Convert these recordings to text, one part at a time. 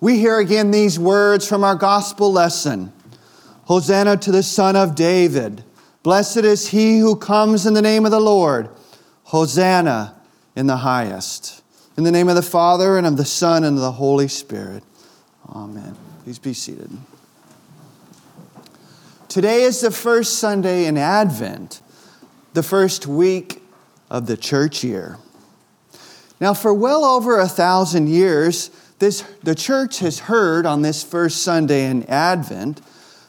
we hear again these words from our gospel lesson Hosanna to the Son of David. Blessed is he who comes in the name of the Lord. Hosanna in the highest. In the name of the Father, and of the Son, and of the Holy Spirit. Amen. Please be seated. Today is the first Sunday in Advent, the first week of the church year. Now, for well over a thousand years, this, the church has heard on this first Sunday in Advent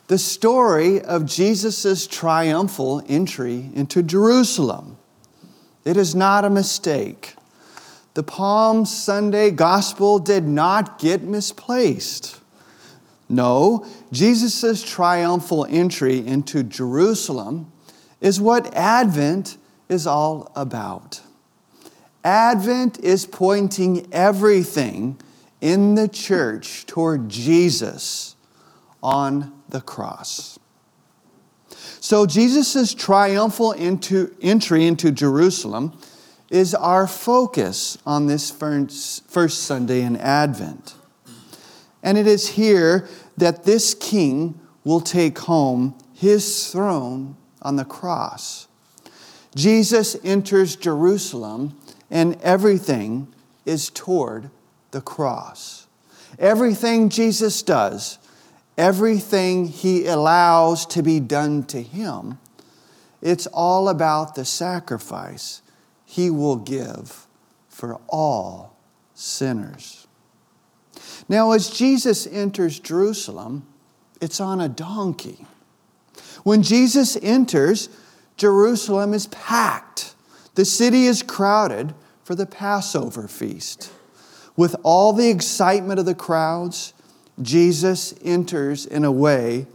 the story of Jesus' triumphal entry into Jerusalem. It is not a mistake. The Palm Sunday gospel did not get misplaced. No, Jesus' triumphal entry into Jerusalem is what Advent is all about. Advent is pointing everything in the church toward Jesus on the cross. So, Jesus' triumphal into, entry into Jerusalem is our focus on this first, first Sunday in Advent. And it is here that this king will take home his throne on the cross. Jesus enters Jerusalem, and everything is toward the cross. Everything Jesus does, everything he allows to be done to him, it's all about the sacrifice he will give for all sinners. Now, as Jesus enters Jerusalem, it's on a donkey. When Jesus enters, Jerusalem is packed. The city is crowded for the Passover feast. With all the excitement of the crowds, Jesus enters in a way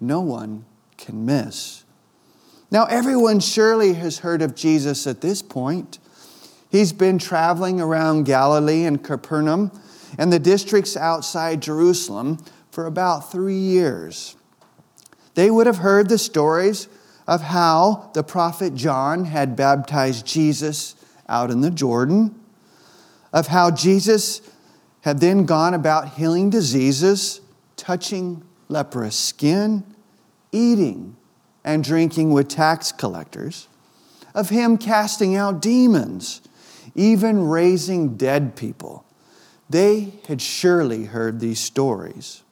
no one can miss. Now, everyone surely has heard of Jesus at this point. He's been traveling around Galilee and Capernaum and the districts outside Jerusalem for about three years. They would have heard the stories of how the prophet John had baptized Jesus out in the Jordan of how Jesus had then gone about healing diseases, touching leprous skin, eating and drinking with tax collectors, of him casting out demons, even raising dead people. They had surely heard these stories.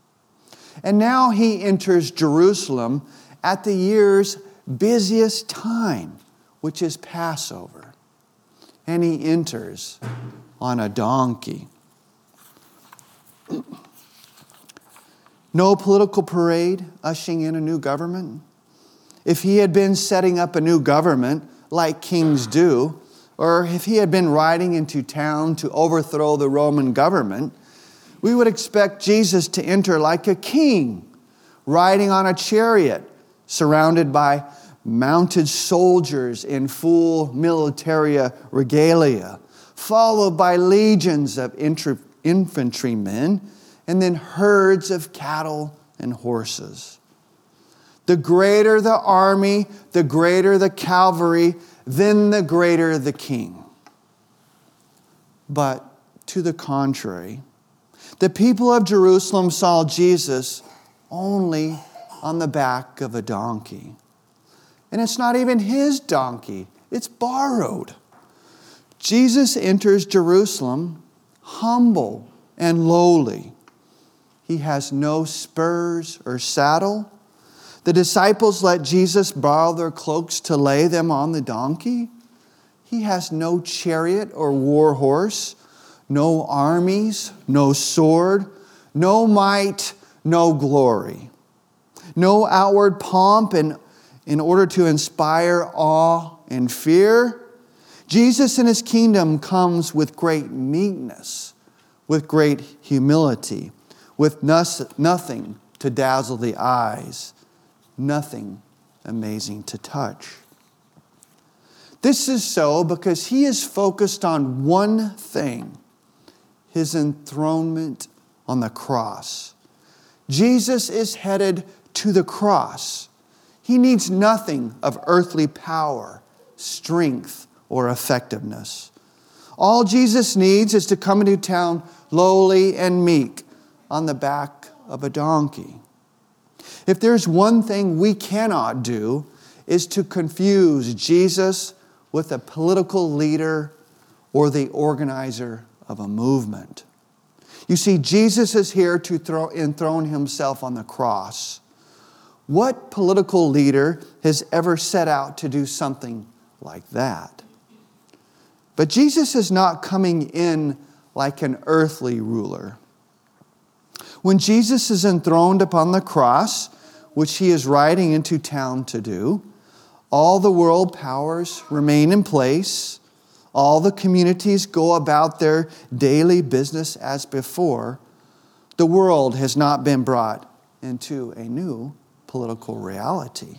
And now he enters Jerusalem at the year's busiest time, which is Passover. And he enters on a donkey. No political parade ushering in a new government. If he had been setting up a new government like kings do, or if he had been riding into town to overthrow the Roman government, we would expect Jesus to enter like a king, riding on a chariot, surrounded by mounted soldiers in full military regalia, followed by legions of infantrymen, and then herds of cattle and horses. The greater the army, the greater the cavalry, then the greater the king. But to the contrary, the people of Jerusalem saw Jesus only on the back of a donkey. And it's not even his donkey, it's borrowed. Jesus enters Jerusalem humble and lowly. He has no spurs or saddle. The disciples let Jesus borrow their cloaks to lay them on the donkey. He has no chariot or war horse, no armies, no sword, no might, no glory, no outward pomp in, in order to inspire awe and fear. Jesus in his kingdom comes with great meekness, with great humility, with nothing to dazzle the eyes, nothing amazing to touch. This is so because he is focused on one thing his enthronement on the cross. Jesus is headed to the cross. He needs nothing of earthly power, strength, or effectiveness. All Jesus needs is to come into town lowly and meek, on the back of a donkey. If there's one thing we cannot do, is to confuse Jesus with a political leader or the organizer of a movement. You see, Jesus is here to throw, enthrone himself on the cross. What political leader has ever set out to do something like that? But Jesus is not coming in like an earthly ruler. When Jesus is enthroned upon the cross, which he is riding into town to do, all the world powers remain in place. All the communities go about their daily business as before. The world has not been brought into a new political reality.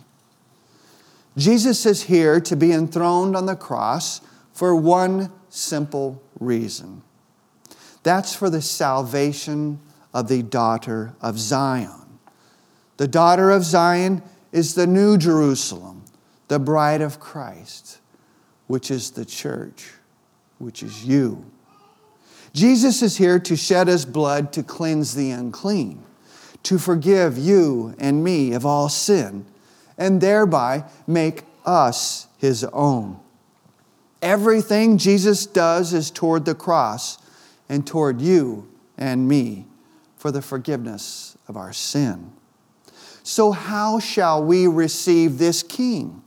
Jesus is here to be enthroned on the cross for one simple reason that's for the salvation of the daughter of Zion. The daughter of Zion is the new Jerusalem, the bride of Christ, which is the church, which is you. Jesus is here to shed his blood to cleanse the unclean, to forgive you and me of all sin, and thereby make us his own. Everything Jesus does is toward the cross and toward you and me for the forgiveness of our sin. So, how shall we receive this king?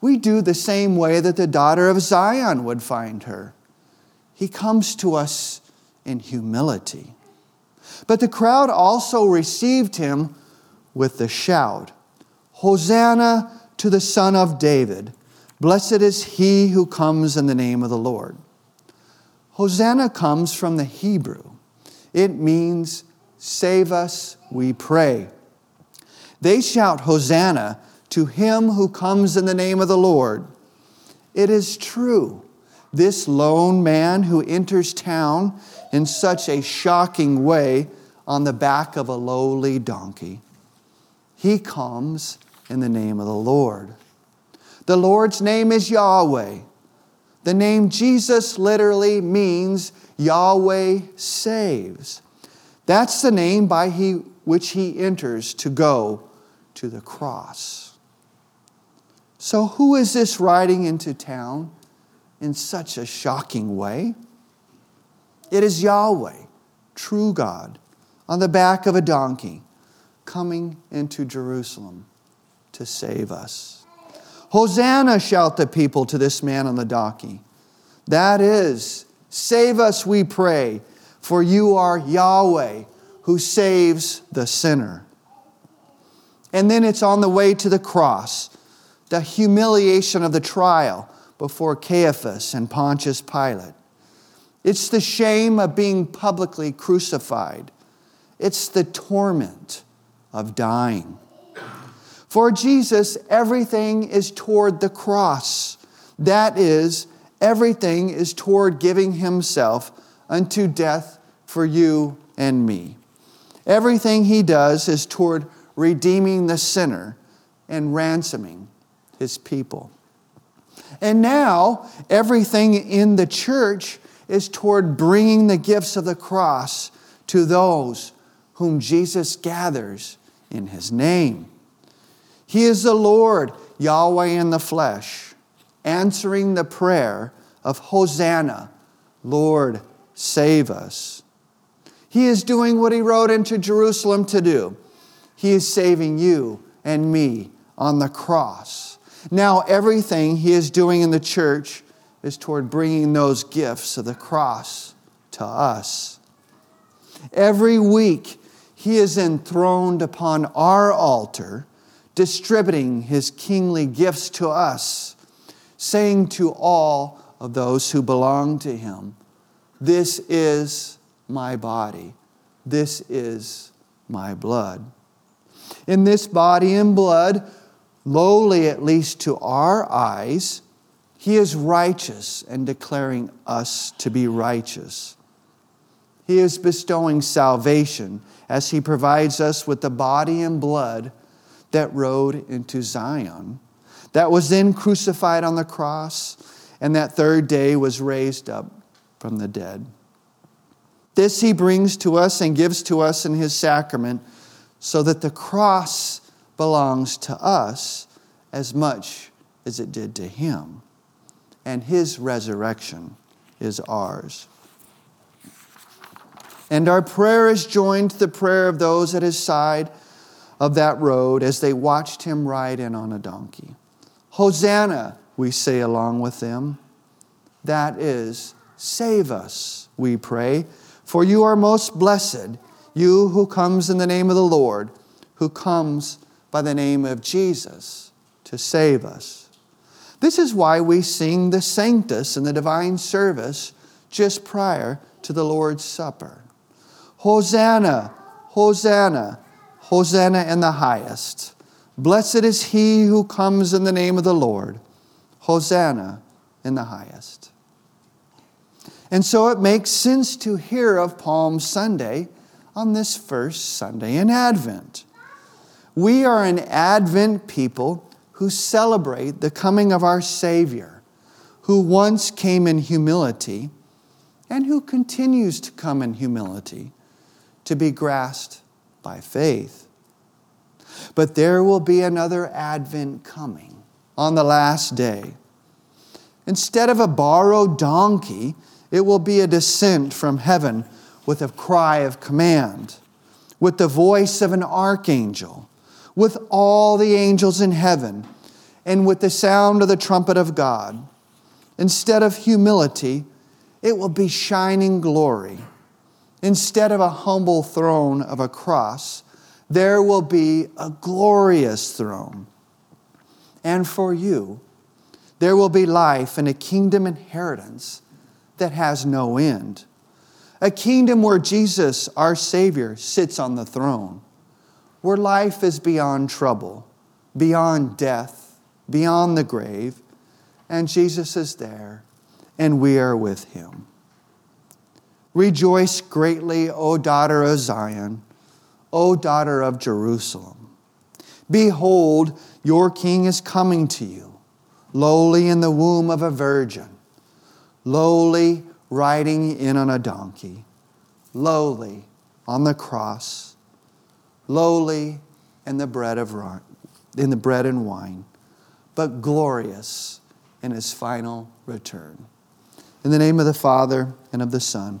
We do the same way that the daughter of Zion would find her. He comes to us in humility. But the crowd also received him with the shout Hosanna to the Son of David! Blessed is he who comes in the name of the Lord. Hosanna comes from the Hebrew. It means, Save us, we pray. They shout Hosanna to him who comes in the name of the Lord. It is true. This lone man who enters town in such a shocking way on the back of a lowly donkey, he comes in the name of the Lord. The Lord's name is Yahweh. The name Jesus literally means Yahweh saves. That's the name by he, which he enters to go to the cross. So, who is this riding into town in such a shocking way? It is Yahweh, true God, on the back of a donkey, coming into Jerusalem to save us. Hosanna, shout the people to this man on the donkey. That is, save us, we pray, for you are Yahweh who saves the sinner. And then it's on the way to the cross, the humiliation of the trial before Caiaphas and Pontius Pilate. It's the shame of being publicly crucified. It's the torment of dying. For Jesus, everything is toward the cross. That is, everything is toward giving himself unto death for you and me. Everything he does is toward redeeming the sinner and ransoming his people. And now, everything in the church is toward bringing the gifts of the cross to those whom Jesus gathers in his name. He is the Lord, Yahweh in the flesh, answering the prayer of Hosanna, Lord, save us. He is doing what he rode into Jerusalem to do. He is saving you and me on the cross. Now, everything he is doing in the church is toward bringing those gifts of the cross to us. Every week, he is enthroned upon our altar distributing his kingly gifts to us, saying to all of those who belong to him, This is my body, this is my blood. In this body and blood, lowly at least to our eyes, he is righteous and declaring us to be righteous. He is bestowing salvation as he provides us with the body and blood that rode into Zion, that was then crucified on the cross, and that third day was raised up from the dead. This he brings to us and gives to us in his sacrament, so that the cross belongs to us as much as it did to him, and his resurrection is ours. And our prayer is joined to the prayer of those at his side of that road as they watched him ride in on a donkey. Hosanna, we say along with them. That is, save us, we pray, for you are most blessed, you who comes in the name of the Lord, who comes by the name of Jesus to save us. This is why we sing the Sanctus in the divine service just prior to the Lord's Supper. Hosanna, Hosanna, Hosanna in the highest. Blessed is he who comes in the name of the Lord. Hosanna in the highest. And so it makes sense to hear of Palm Sunday on this first Sunday in Advent. We are an Advent people who celebrate the coming of our Savior, who once came in humility and who continues to come in humility to be grasped by faith. But there will be another Advent coming on the last day. Instead of a borrowed donkey, it will be a descent from heaven with a cry of command, with the voice of an archangel, with all the angels in heaven, and with the sound of the trumpet of God. Instead of humility, it will be shining glory. Instead of a humble throne of a cross, there will be a glorious throne. And for you, there will be life and a kingdom inheritance that has no end. A kingdom where Jesus, our Savior, sits on the throne, where life is beyond trouble, beyond death, beyond the grave, and Jesus is there, and we are with him. Rejoice greatly, O daughter of Zion, O daughter of Jerusalem. Behold, your king is coming to you, lowly in the womb of a virgin, lowly riding in on a donkey, lowly on the cross, lowly in the bread of in the bread and wine, but glorious in his final return. In the name of the Father and of the Son